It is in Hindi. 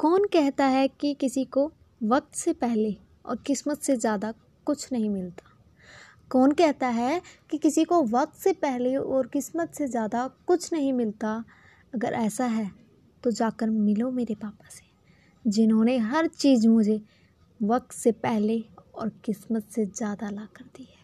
कौन कहता है कि किसी को वक्त से पहले और किस्मत से ज़्यादा कुछ नहीं मिलता? कौन कहता है कि किसी को वक्त से पहले और किस्मत से ज़्यादा कुछ नहीं मिलता? अगर ऐसा है तो जाकर मिलो मेरे पापा से, जिन्होंने हर चीज़ मुझे वक्त से पहले और किस्मत से ज़्यादा ला कर दी है।